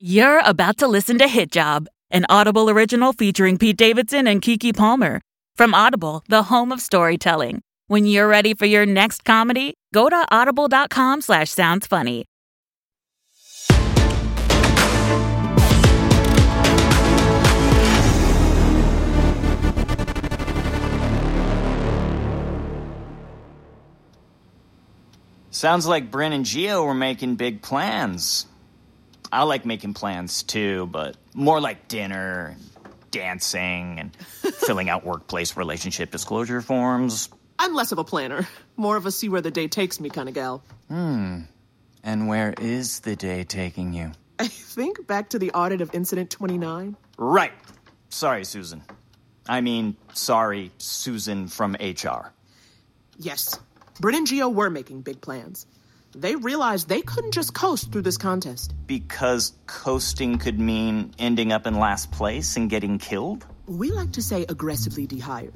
You're about to listen to Hit Job, an Audible original featuring Pete Davidson and Keke Palmer. From Audible, the home of storytelling. When you're ready for your next comedy, go to audible.com slash sounds funny. Sounds like Brynn and Geo were making big plans. I like making plans too, but more like dinner, dancing, and filling out workplace relationship disclosure forms. I'm less of a planner, more of a see where the day takes me kind of gal. Hmm. And where is the day taking you? I think back to the audit of Incident 29. Right. Sorry, Susan. I mean, sorry, Susan from HR. Yes, Brynn and Geo were making big plans. They realized they couldn't just coast through this contest. Because coasting could mean ending up in last place and getting killed? We like to say aggressively dehired.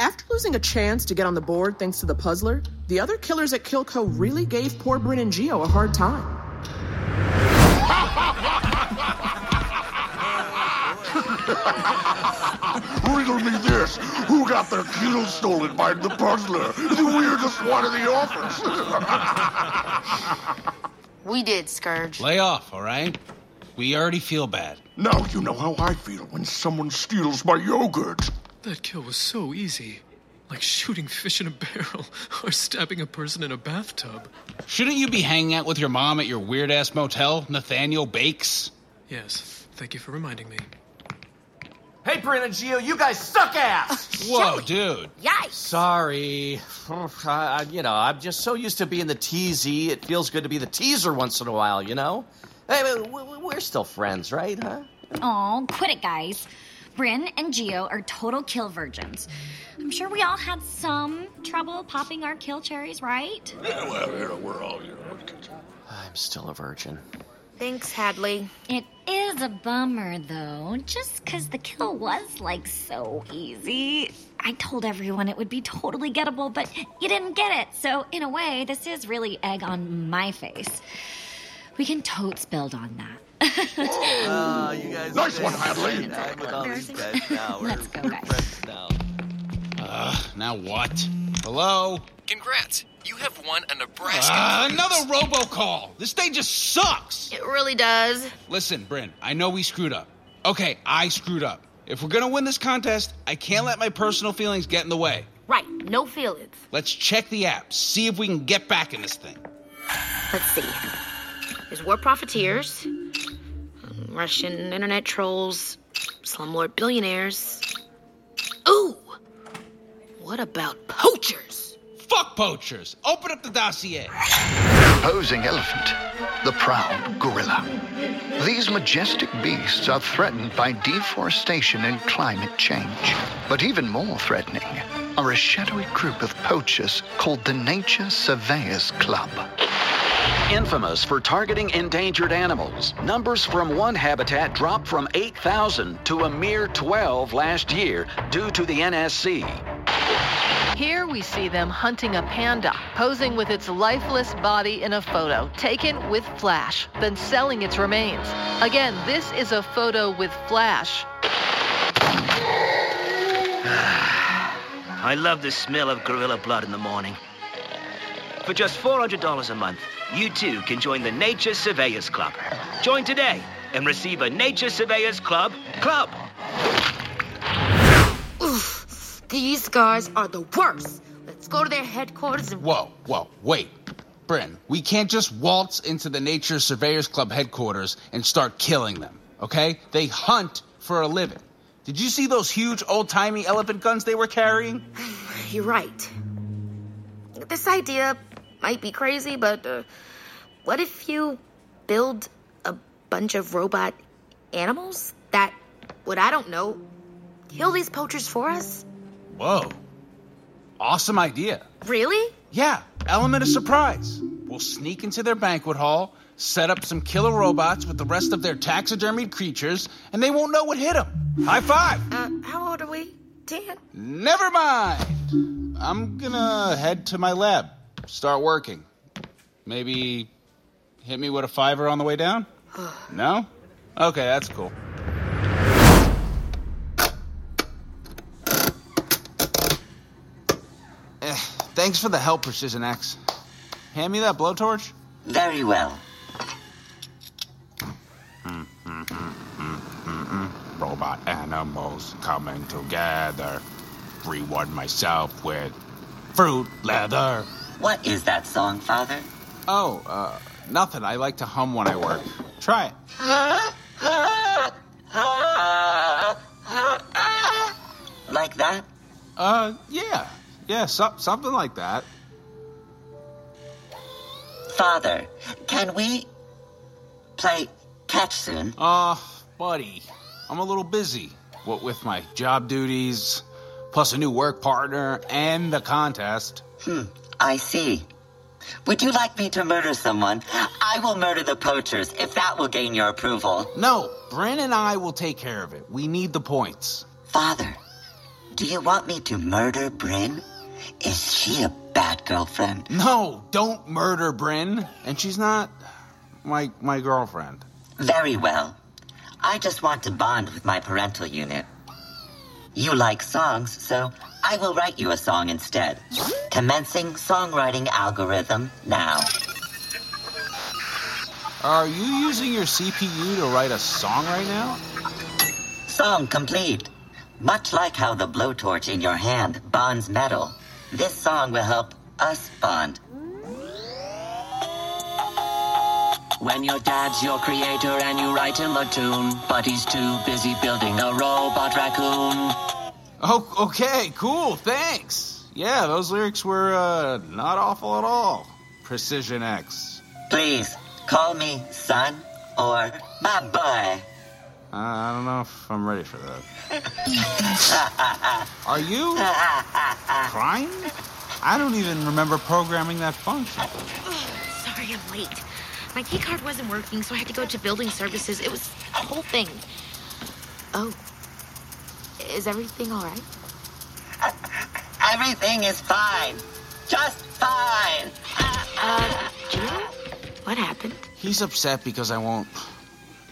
After losing a chance to get on the board thanks to the puzzler, the other killers at Kilco really gave poor Brynn and Geo a hard time. Riddle me this. Who got their kill stolen by the puzzler? The weirdest one in the office. We did, Scourge. Lay off, all right? We already feel bad. now you know how I feel when someone steals my yogurt. That kill was so easy. Like shooting fish in a barrel or stabbing a person in a bathtub. Shouldn't you be hanging out with your mom at your weird ass motel, Nathaniel Bakes? Yes, thank you for reminding me. Hey, Brynn and Geo, you guys suck ass! Whoa, dude. Yikes! Sorry. I, you know, I'm just so used to being the TZ, it feels good to be the teaser once in a while, you know? Hey, but w- w- we're still friends, right, huh? Oh, quit it, guys. Brynn and Geo are total kill virgins. I'm sure we all had some trouble popping our kill cherries, right? Yeah, well, we're all, you know. I'm still a virgin. Thanks, Hadley. It is a bummer, though, just because the kill was like so easy. I told everyone it would be totally gettable, but you didn't get it. So, in a way, this is really egg on my face. We can totes build on that. Oh, you guys. Nice one, Hadley. with all these guys now. We're, Let's go, guys. friends now. Ugh, now what? Hello? Congrats! You have won a Nebraska. Uh, cruise. another robocall. This day just sucks. It really does. Listen, Brynn, I know we screwed up. Okay, I screwed up. If we're gonna win this contest, I can't let my personal feelings get in the way. Right, no feelings. Let's check the app, see if we can get back in this thing. Let's see. There's war profiteers, um, Russian internet trolls, slumlord billionaires. Ooh! What about poachers? Fuck poachers! Open up the dossier. Posing elephant, the proud gorilla. These majestic beasts are threatened by deforestation and climate change. But even more threatening are a shadowy group of poachers called the Nature Surveyors Club. Infamous for targeting endangered animals, numbers from one habitat dropped from 8,000 to a mere 12 last year due to the NSC. Here we see them hunting a panda, posing with its lifeless body in a photo, taken with flash, then selling its remains. Again, this is a photo with flash. I love the smell of gorilla blood in the morning. For just $400 a month, you too can join the Nature Surveyors Club. Join today and receive a Nature Surveyors Club club. These guys are the worst. Let's go to their headquarters and. Whoa, whoa, wait. Brynn, we can't just waltz into the Nature Surveyors Club headquarters and start killing them, okay? They hunt for a living. Did you see those huge old timey elephant guns they were carrying? You're right. This idea might be crazy, but uh, what if you build a bunch of robot animals that, what I don't know, kill these poachers for us? Whoa. Awesome idea. Really? Yeah, element of surprise. We'll sneak into their banquet hall, set up some killer robots with the rest of their taxidermied creatures, and they won't know what hit them. High five! Uh, how old are we? Ten? Never mind. I'm gonna head to my lab, start working. Maybe hit me with a fiver on the way down? No? Okay, that's cool. Thanks for the help, Precision X. Hand me that blowtorch. Very well. Robot animals coming together. Reward myself with fruit leather. What is that song, Father? Oh, uh, nothing. I like to hum when I work. Try it. Like that? Uh, yeah. Yeah, so- something like that. Father, can we play catch soon? Uh, buddy, I'm a little busy. What with my job duties, plus a new work partner, and the contest. Hmm, I see. Would you like me to murder someone? I will murder the poachers if that will gain your approval. No, Brynn and I will take care of it. We need the points. Father, do you want me to murder Brynn? Is she a bad girlfriend? No, don't murder Brynn. And she's not my my girlfriend. Very well. I just want to bond with my parental unit. You like songs, so I will write you a song instead. Commencing songwriting algorithm now. Are you using your CPU to write a song right now? Song complete. Much like how the blowtorch in your hand bonds metal, this song will help us bond. When your dad's your creator and you write him a tune, but he's too busy building a robot raccoon. Oh, okay, cool, thanks. Yeah, those lyrics were uh, not awful at all. Precision X. Please, call me son or my boy. Uh, I don't know if I'm ready for that. Are you crying? I don't even remember programming that function. Sorry I'm late. My key card wasn't working, so I had to go to building services. It was a whole thing. Oh. Is everything all right? Everything is fine. Just fine. Uh, Geo? What happened? He's upset because I won't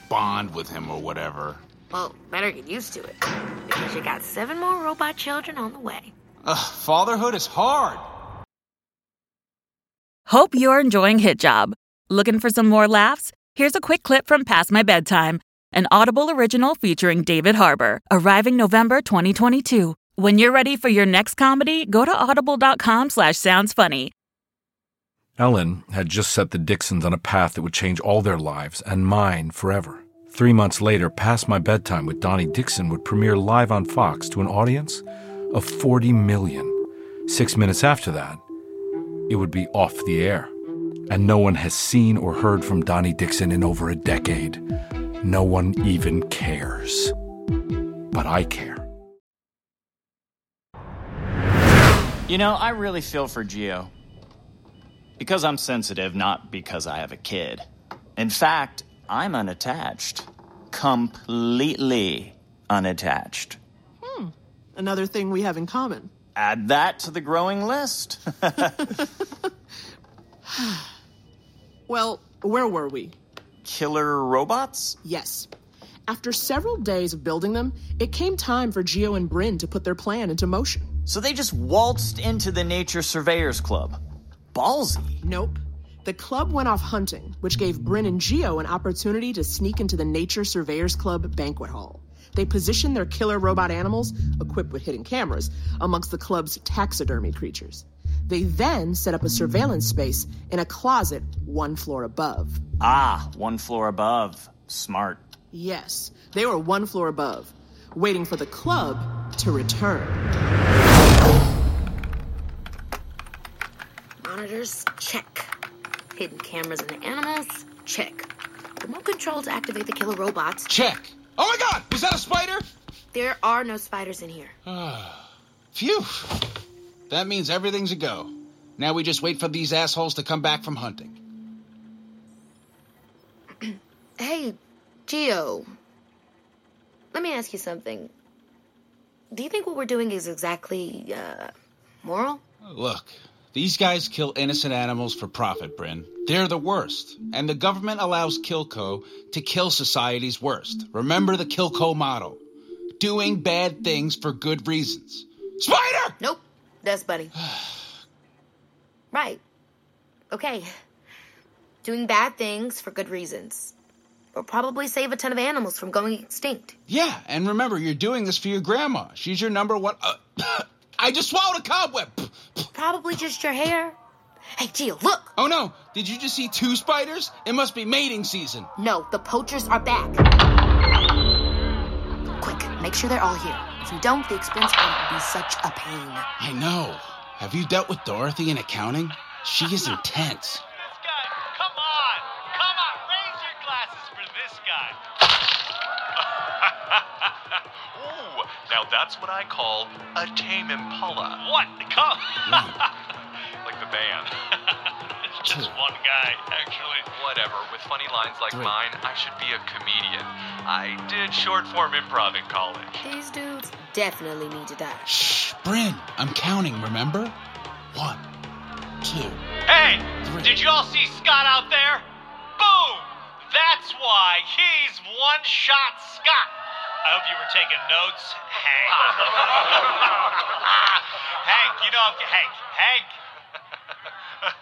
bond with him or whatever. Well, better get used to it. Because you got seven more robot children on the way. Ugh, fatherhood is hard. Hope you're enjoying Hit Job. Looking for some more laughs? Here's a quick clip from Past My Bedtime, an Audible original featuring David Harbour, arriving November 2022. When you're ready for your next comedy, go to audible.com slash sounds funny. Ellen had just set the Dixons on a path that would change all their lives and mine forever. Three months later, Past My Bedtime with Donnie Dixon would premiere live on Fox to an audience of 40 million. Six minutes after that, it would be off the air. And no one has seen or heard from Donnie Dixon in over a decade. No one even cares. But I care. You know, I really feel for Geo. Because I'm sensitive, not because I have a kid. In fact, I'm unattached. Completely unattached. Hmm. Another thing we have in common. Add that to the growing list. Well, where were we? Killer robots? Yes. After several days of building them, it came time for Geo and Brynn to put their plan into motion. So they just waltzed into the Nature Surveyors Club. Ballsy. Nope. The club went off hunting, which gave Brynn and Geo an opportunity to sneak into the Nature Surveyors Club banquet hall. They positioned their killer robot animals, equipped with hidden cameras, amongst the club's taxidermy creatures. They then set up a surveillance space in a closet one floor above. Ah, one floor above. Smart. Yes, they were one floor above, waiting for the club to return. Check. Hidden cameras in the animals, check. Remote control to activate the killer robots. Check. Oh my god, was that a spider? There are no spiders in here. Phew. That means everything's a go. Now we just wait for these assholes to come back from hunting. Hey, Geo. Let me ask you something. Do you think what we're doing is exactly, uh, moral? Look, These guys kill innocent animals for profit, Brynn. They're the worst. And the government allows Kilco to kill society's worst. Remember the Kilco motto doing bad things for good reasons. Spider! Nope. That's Buddy. right. Okay. Doing bad things for good reasons. Will probably save a ton of animals from going extinct. Yeah, and remember, you're doing this for your grandma. She's your number one. Uh, I just swallowed a cobweb. Probably just your hair. Hey, Geo, look! Oh no, did you just see two spiders? It must be mating season. No, the poachers are back. Quick, make sure they're all here. If you don't, the expense will be such a pain. I know. Have you dealt with Dorothy in accounting? She is intense. Now that's what I call a tame impala. What? Come! like the band. it's just one guy, actually. Whatever. With funny lines like Three. mine, I should be a comedian. I did short form improv in college. These dudes definitely need to die. Shh, Brynn, I'm counting, remember? One, two. Hey! Three. Did you all see Scott out there? Boom! That's why he's one shot Scott! I hope you were taking notes, Hank. Hank, you know I'm. Hank, Hank!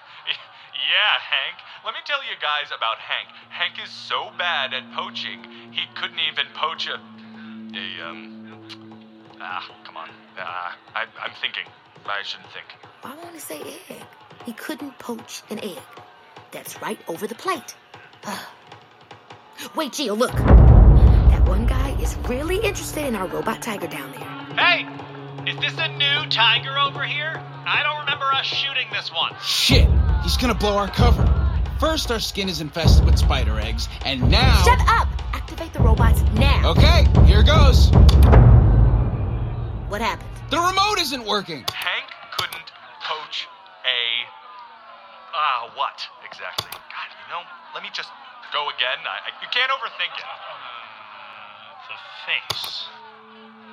Yeah, Hank. Let me tell you guys about Hank. Hank is so bad at poaching, he couldn't even poach a. a, um. Ah, come on. Ah, I, I'm thinking. I shouldn't think. Why won't he say egg? He couldn't poach an egg. That's right over the plate. Wait, Geo, look. That one guy is really interested in our robot tiger down there. Hey! Is this a new tiger over here? I don't remember us shooting this one. Shit, he's gonna blow our cover. First, our skin is infested with spider eggs, and now. Shut up! Activate the robots now. Okay, here goes. What happened? The remote isn't working. Hank couldn't poach a. Ah, what exactly? God, you know, let me just go again. I, I, you can't overthink it. The face.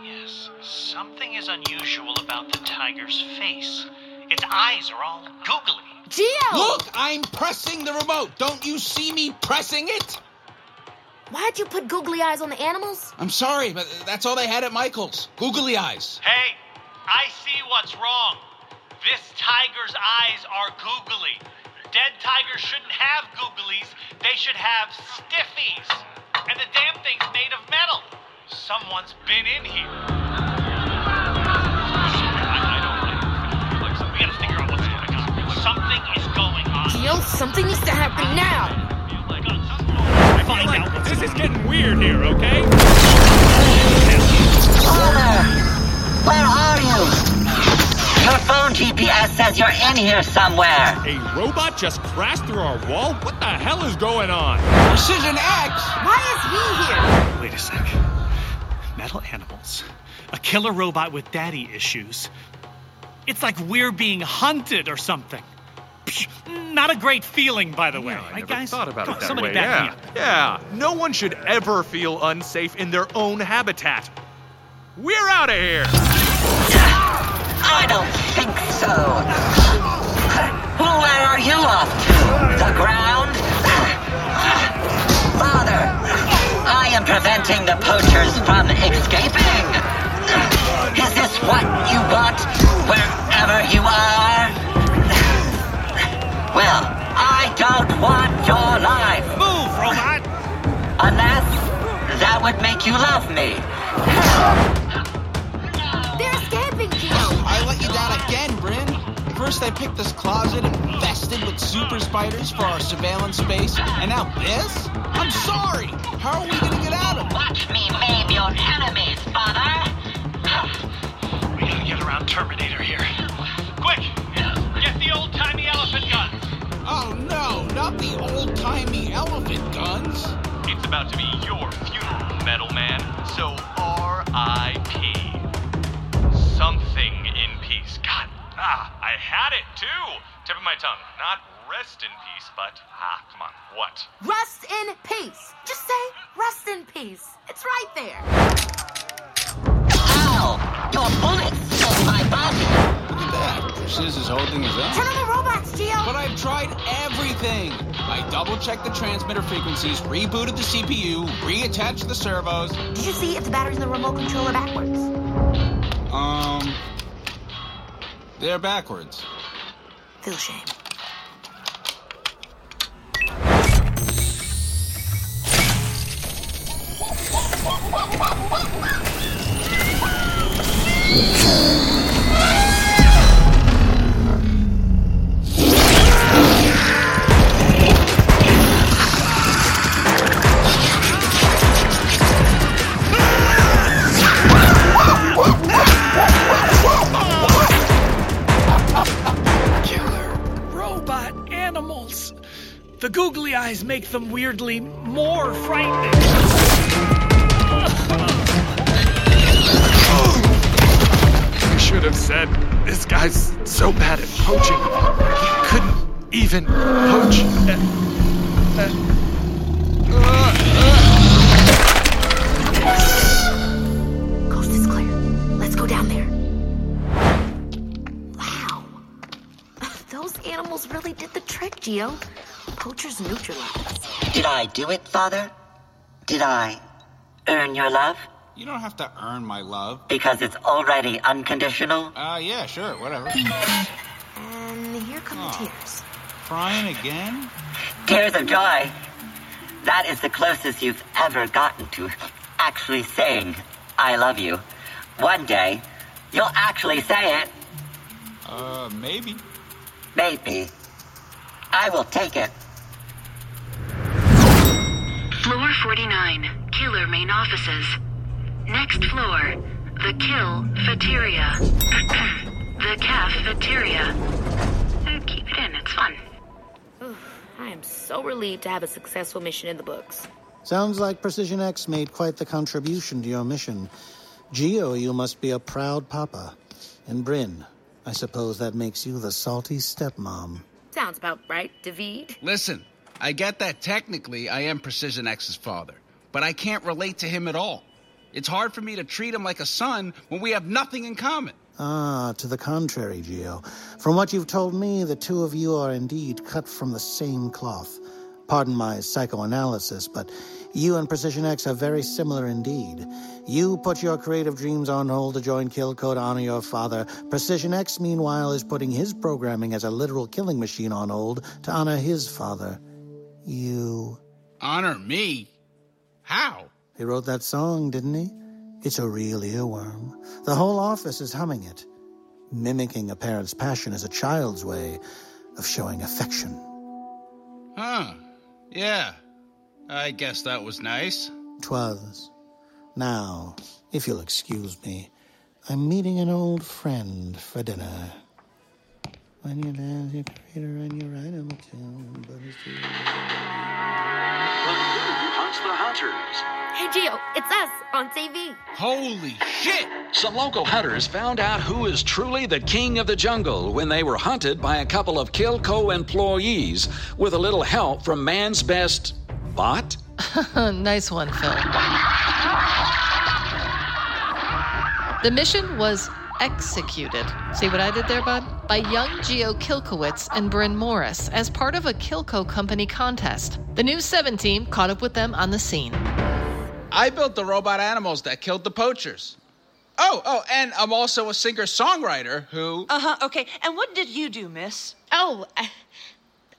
Yes, something is unusual about the tiger's face. Its eyes are all googly. Geo! Look, I'm pressing the remote. Don't you see me pressing it? Why'd you put googly eyes on the animals? I'm sorry, but that's all they had at Michael's. Googly eyes. Hey, I see what's wrong. This tiger's eyes are googly. Dead tigers shouldn't have googlies, they should have stiffies. And the damn thing's made of metal. Someone's been in here. Something is going on. Geo, something needs to happen now. Says you're in here somewhere. A robot just crashed through our wall? What the hell is going on? Precision X! Why is he here? Wait a sec. Metal animals. A killer robot with daddy issues. It's like we're being hunted or something. Psh, Not a great feeling, by the way. I right, never guys? thought about it that somebody way. back yeah, me up. yeah. No one should ever feel unsafe in their own habitat. We're out of here. I don't think so. Where are you off to? The ground? Father, I am preventing the poachers from escaping. Is this what you want wherever you are? Well, I don't want your life. Move, robot! Unless that would make you love me. First, I picked this closet infested with super spiders for our surveillance space, and now this? I'm sorry. How are we gonna get out of it? Watch me maim your enemies, father. We gotta get around Terminator here. Quick! Get the old timey elephant guns! Oh no, not the old-timey elephant guns. It's about to be your funeral, Metal Man. So R.I.P. ah, I had it too. Tip of my tongue. Not rest in peace, but ah, come on. What? Rest in peace. Just say rest in peace. It's right there. Ow! Your bullets in my body. Look at that. Sanchez is holding his own. Turn on the robots, Geo! But I've tried everything. I double checked the transmitter frequencies, rebooted the CPU, reattached the servos. Did you see if the batteries in the remote control are backwards? Um, they're backwards. Feel shame. Killer them weirdly more frightening. I should have said, this guy's so bad at poaching. He couldn't even poach. Uh, Coast is clear. Let's go down there. Wow. Those animals really did the trick, Geo. Poachers neutralized. Did I do it, Father? Did I earn your love? You don't have to earn my love. Because it's already unconditional? Uh, yeah, sure, whatever. And here come the tears. Crying again? Tears of joy. That is the closest you've ever gotten to actually saying, I love you. One day, you'll actually say it. Uh, maybe. Maybe. I will take it. 49, Killer Main Offices. Next floor, the Kill Fateria. the Cafeteria. Uh, Keep it in, it's fun. I am so relieved to have a successful mission in the books. Sounds like Precision X made quite the contribution to your mission. Geo, you must be a proud papa. And Brynn, I suppose that makes you the salty stepmom. Sounds about right, David. Listen, I get that technically I am Precision X's father, but I can't relate to him at all. It's hard for me to treat him like a son when we have nothing in common. Ah, to the contrary, Geo. From what you've told me, the two of you are indeed cut from the same cloth. Pardon my psychoanalysis, but you and Precision X are very similar indeed. You put your creative dreams on hold to join Kilco to honor your father. Precision X, meanwhile, is putting his programming as a literal killing machine on hold to honor his father. You. Honor me? How? He wrote that song, didn't he? It's a real earworm. The whole office is humming it. Mimicking a parent's passion is a child's way of showing affection. Huh. Yeah. I guess that was nice. Twas. Now, if you'll excuse me, I'm meeting an old friend for dinner. When you dance, you creator and you write him a tune, but it's too Hunts the Hunters. Hey, Geo, it's us on TV. Holy shit! Some local hunters found out who is truly the king of the jungle when they were hunted by a couple of Kilco employees with a little help from man's best bot. nice one, Phil. The mission was executed. See what I did there, bud? By young Geo Kilkowitz and Brynn Morris as part of a Kilco company contest. The News 7 team caught up with them on the scene. I built the robot animals that killed the poachers. Oh, oh, and I'm also a singer songwriter who. Uh huh, okay. And what did you do, miss? Oh, I,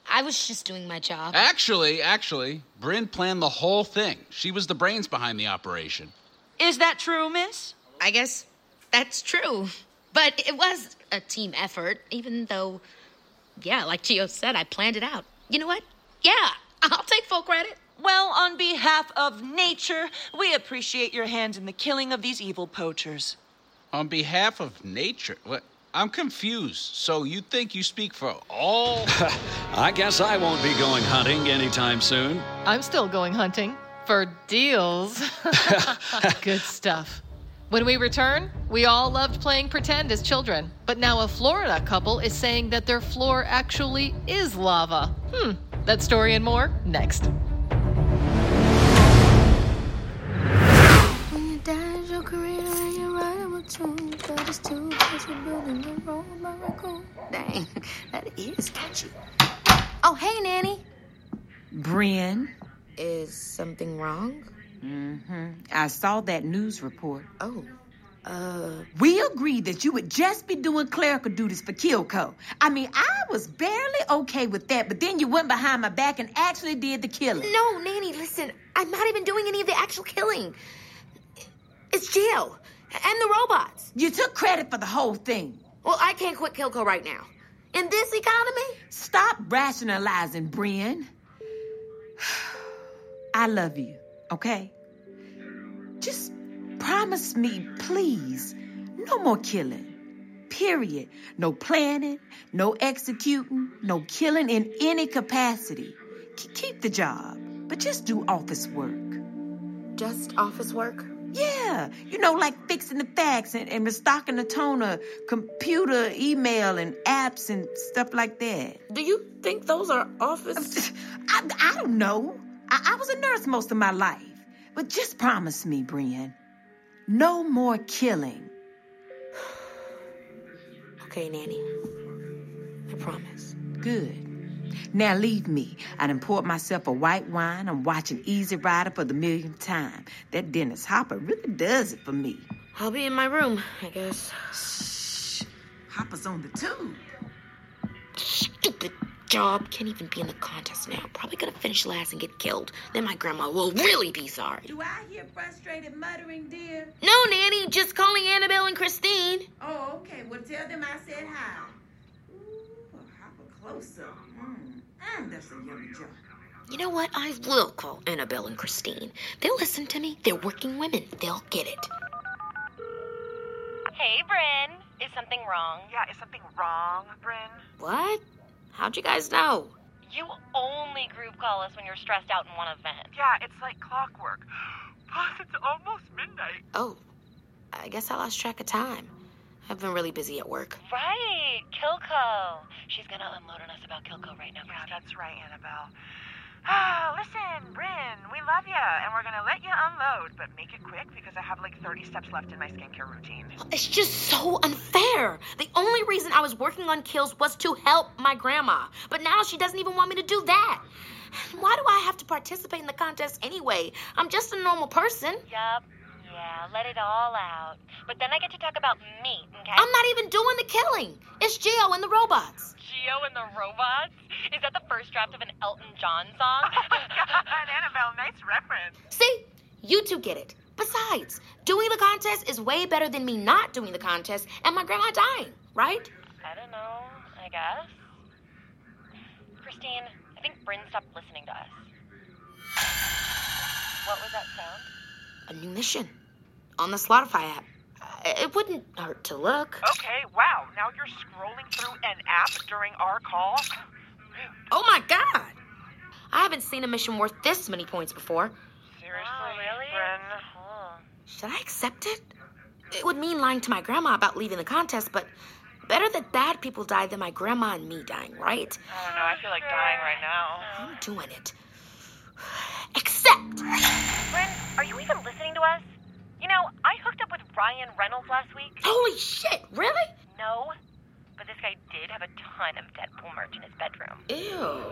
I was just doing my job. Actually, actually, Brynn planned the whole thing. She was the brains behind the operation. Is that true, miss? I guess that's true. But it was a team effort, even though, yeah, like Geo said, I planned it out. You know what? Yeah, I'll take full credit. Well, on behalf of nature, we appreciate your hand in the killing of these evil poachers. On behalf of nature? What? I'm confused. So you think you speak for all? I guess I won't be going hunting anytime soon. I'm still going hunting for deals. Good stuff. When we return, we all loved playing pretend as children, but now a Florida couple is saying that their floor actually is lava. Hmm, that story and more next. When you dance your career and you write a tune, but it's too much building a robot. Dang, that is catchy. Oh, hey, Nanny. Brian. Is something wrong? Mm-hmm. I saw that news report. Oh. Uh, we agreed that you would just be doing clerical duties for Kilco. I mean, I was barely okay with that, but then you went behind my back and actually did the killing. No, Nanny, listen. I'm not even doing any of the actual killing. It's Geo and the robots. You took credit for the whole thing. Well, I can't quit Kilco right now. In this economy? Stop rationalizing, Brynn. I love you, okay? Just Promise me, please, no more killing. Period. No planning, no executing, no killing in any capacity. keep the job, but just do office work. Just office work? Yeah, you know, like fixing the fax and, and restocking the toner, computer, email, and apps and stuff like that. Do you think those are office? I, I don't know. I, I was a nurse most of my life. But just promise me, Brynn. No more killing. okay, Nanny. I promise. Good. Now leave me. I done poured myself a white wine. I'm watching Easy Rider for the millionth time. That Dennis Hopper really does it for me. I'll be in my room, I guess. Shh. Hopper's on the tube. Stupid job. Can't even be in the contest now. Probably gonna finish last and get killed. Then my grandma will really be sorry. Do I hear frustrated muttering, dear? No, Nanny. Just calling Annabelle and Christine. Oh, okay. Well, tell them I said hi. Ooh, hop a closer. Mm. Mm, that's a yummy job. You know what? I will call Annabelle and Christine. They'll listen to me. They're working women. They'll get it. Hey, Brynn. Is something wrong? Yeah, is something wrong, Brynn? What? How'd you guys know? You only group call us when you're stressed out in one event. Yeah, it's like clockwork. Plus, it's almost midnight. Oh, I guess I lost track of time. I've been really busy at work. Right, Kilco. She's gonna unload on us about Kilco right now. Yeah, that's right, Annabelle. Ah, listen, Brynn, we love you, and we're gonna let you unload, but make it quick because I have like 30 steps left in my skincare routine. It's just so unfair. The only reason I was working on kills was to help my grandma, but now she doesn't even want me to do that. Why do I have to participate in the contest anyway? I'm just a normal person. Yup. Yeah, let it all out. But then I get to talk about me, okay? I'm not even doing the killing. It's Geo and the robots. Geo and the robots? Is that the first draft of an Elton John song? Oh my god, Annabelle, nice reference. See? You two get it. Besides, doing the contest is way better than me not doing the contest and my grandma dying, right? I don't know, I guess. Christine, I think Brynn stopped listening to us. What was that sound? A new mission on the Slaughterfy app. It wouldn't hurt to look. Okay, wow. Now you're scrolling through an app during our call? Oh my god! I haven't seen a mission worth this many points before. Seriously, oh, really? Brynn? Huh. Should I accept it? It would mean lying to my grandma about leaving the contest, but better that bad people die than my grandma and me dying, right? I don't know. I feel like dying right now. I'm doing it. Accept! Brynn, are you even listening to us? You know, I hooked up with Ryan Reynolds last week. Holy shit, really? No, but this guy did have a ton of Deadpool merch in his bedroom. Ew.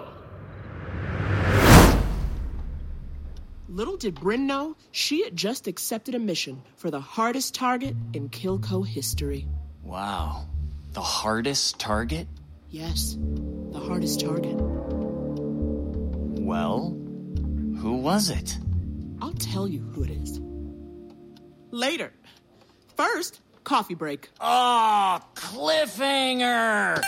Little did Brynn know, she had just accepted a mission for the hardest target in Kilco history. Wow. The hardest target? Yes, the hardest target. Well, who was it? I'll tell you who it is. Later. First, coffee break. Oh, cliffhanger!